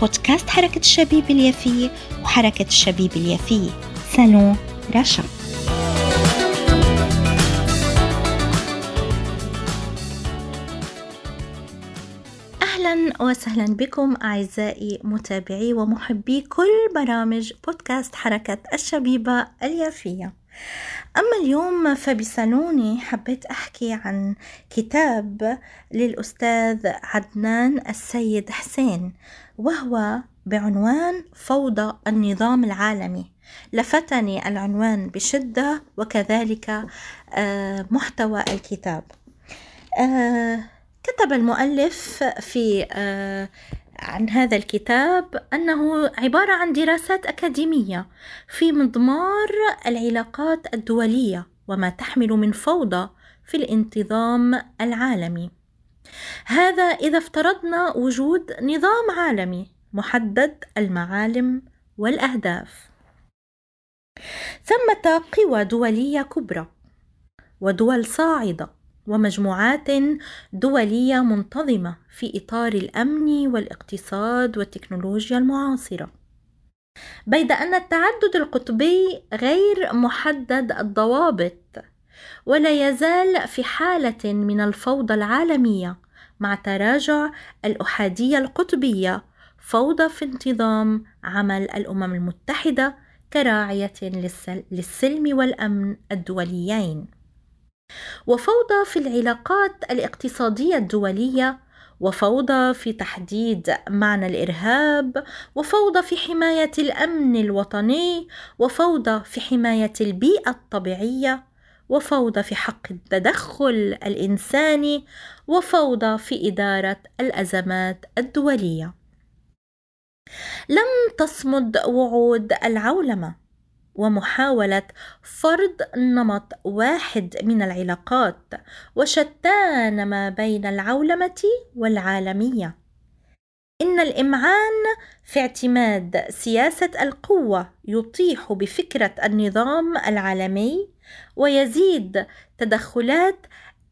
بودكاست حركة الشبيب اليافية وحركة الشبيب اليافية سالون رشا أهلا وسهلا بكم أعزائي متابعي ومحبي كل برامج بودكاست حركة الشبيبة اليافية. أما اليوم فبصالوني حبيت أحكي عن كتاب للأستاذ عدنان السيد حسين وهو بعنوان فوضى النظام العالمي. لفتني العنوان بشدة وكذلك آه، محتوى الكتاب. آه، كتب المؤلف في آه، عن هذا الكتاب أنه عبارة عن دراسات أكاديمية في مضمار العلاقات الدولية وما تحمل من فوضى في الانتظام العالمي. هذا إذا افترضنا وجود نظام عالمي محدد المعالم والأهداف. ثمة قوى دولية كبرى ودول صاعدة ومجموعات دولية منتظمة في إطار الأمن والاقتصاد والتكنولوجيا المعاصرة. بيد أن التعدد القطبي غير محدد الضوابط ولا يزال في حالة من الفوضى العالمية مع تراجع الأحادية القطبية فوضى في انتظام عمل الأمم المتحدة كراعية للسلم والأمن الدوليين. وفوضى في العلاقات الاقتصادية الدولية وفوضى في تحديد معنى الإرهاب وفوضى في حماية الأمن الوطني وفوضى في حماية البيئة الطبيعية وفوضى في حق التدخل الإنساني وفوضى في إدارة الأزمات الدولية. لم تصمد وعود العولمة. ومحاولة فرض نمط واحد من العلاقات وشتان ما بين العولمة والعالمية. إن الإمعان في اعتماد سياسة القوة يطيح بفكرة النظام العالمي ويزيد تدخلات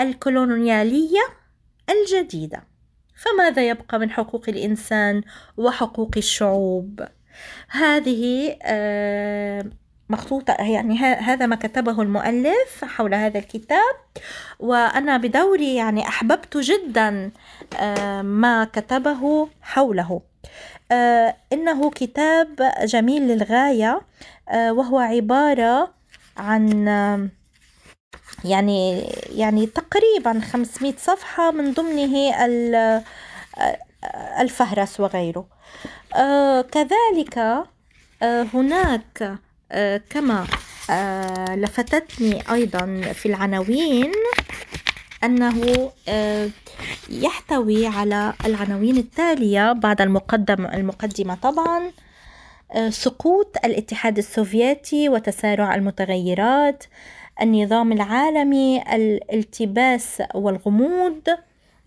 الكولونيالية الجديدة. فماذا يبقى من حقوق الإنسان وحقوق الشعوب؟ هذه آه مخطوطة يعني هذا ما كتبه المؤلف حول هذا الكتاب. وأنا بدوري يعني أحببت جدا آه، ما كتبه حوله. آه، إنه كتاب جميل للغاية آه، وهو عبارة عن يعني يعني تقريبا 500 صفحة من ضمنه الفهرس وغيره. كذلك هناك كما آه، لفتتني أيضا في العناوين أنه آه، يحتوي على العناوين التالية بعد المقدم المقدمة طبعا سقوط الاتحاد السوفيتي وتسارع المتغيرات النظام العالمي الالتباس والغموض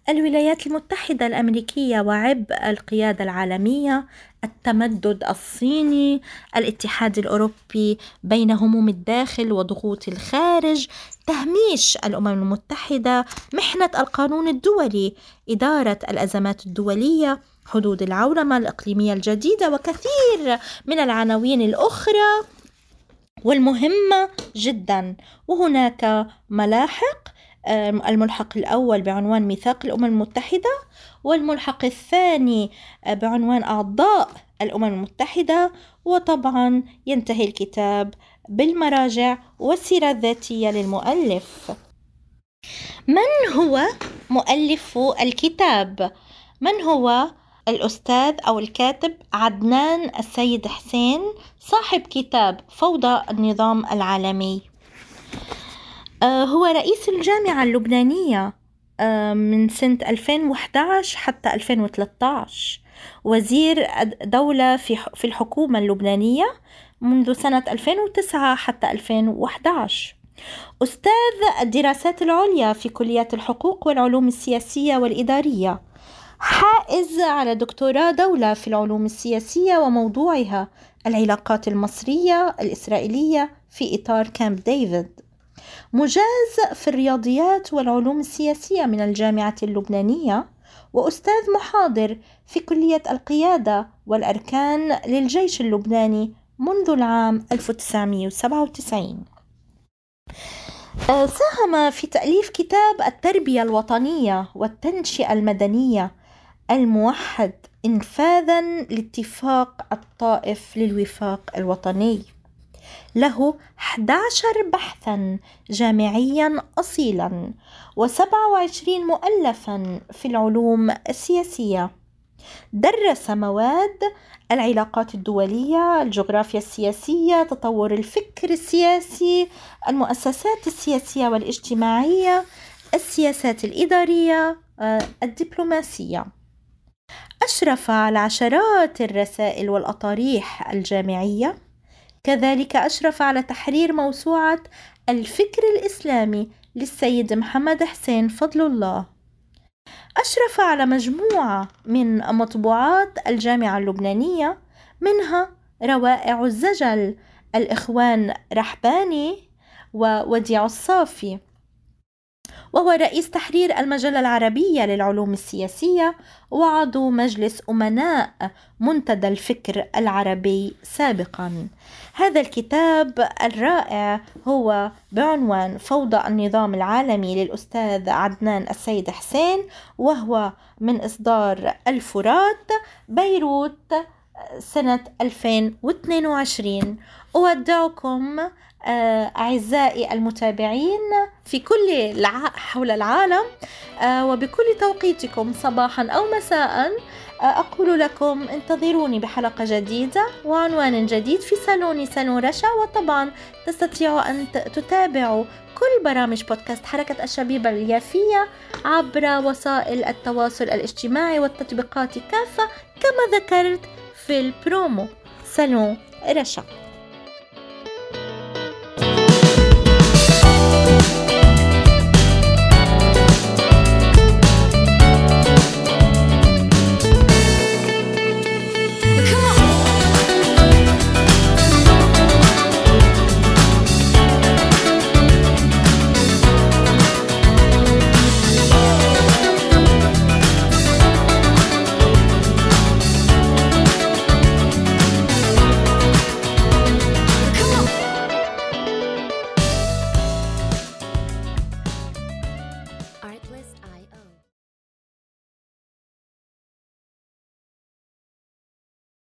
الولايات المتحدة الأمريكية وعبء القيادة العالمية التمدد الصيني الاتحاد الأوروبي بين هموم الداخل وضغوط الخارج تهميش الأمم المتحدة محنة القانون الدولي إدارة الأزمات الدولية حدود العولمة الإقليمية الجديدة وكثير من العناوين الأخرى. والمهمة جدا وهناك ملاحق الملحق الأول بعنوان ميثاق الأمم المتحدة والملحق الثاني آه، بعنوان أعضاء الأمم المتحدة. وطبعا ينتهي الكتاب بالمراجع والسيرة الذاتية للمؤلف. من هو مؤلف الكتاب؟ من هو الأستاذ أو الكاتب عدنان السيد حسين صاحب كتاب فوضى النظام العالمي؟ هو رئيس الجامعة اللبنانية آه، من سنة 2011 حتى 2013 وزير دولة في الحكومة اللبنانية منذ سنة 2009 حتى 2011 أستاذ الدراسات العليا في كلية الحقوق والعلوم السياسية والإدارية. حائز على دكتوراه دولة في العلوم السياسية وموضوعها العلاقات المصرية الإسرائيلية في إطار كامب ديفيد. مجاز في الرياضيات والعلوم السياسية من الجامعة اللبنانية وأستاذ محاضر في كلية القيادة والأركان للجيش اللبناني منذ العام 1997 آه، ساهم في تأليف كتاب التربية الوطنية والتنشئة المدنية الموحد إنفاذا لاتفاق الطائف للوفاق الوطني. له 11 بحثا جامعيا أصيلا و27 مؤلفا في العلوم السياسية درس مواد العلاقات الدولية، الجغرافيا السياسية، تطور الفكر السياسي، المؤسسات السياسية والاجتماعية، السياسات الإدارية، آه، الدبلوماسية. أشرف على عشرات الرسائل والأطاريح الجامعية كذلك أشرف على تحرير موسوعة الفكر الإسلامي للسيد محمد حسين فضل الله. أشرف على مجموعة من مطبوعات الجامعة اللبنانية منها روائع الزجل الإخوان رحباني ووديع الصافي. وهو رئيس تحرير المجلة العربية للعلوم السياسية وعضو مجلس أمناء منتدى الفكر العربي سابقا. هذا الكتاب الرائع هو بعنوان فوضى النظام العالمي للأستاذ عدنان السيد حسين وهو من إصدار الفرات بيروت سنة 2022 أودعكم أعزائي المتابعين في كل حول العالم آه، وبكل توقيتكم صباحا أو مساء آه، أقول لكم انتظروني بحلقة جديدة وعنوان جديد في صالوني سنورشة وطبعا تستطيعوا أن تتابعوا كل برامج بودكاست حركة الشبيبة اليافية عبر وسائل التواصل الاجتماعي والتطبيقات كافة كما ذكرت في البرومو. سالون رشا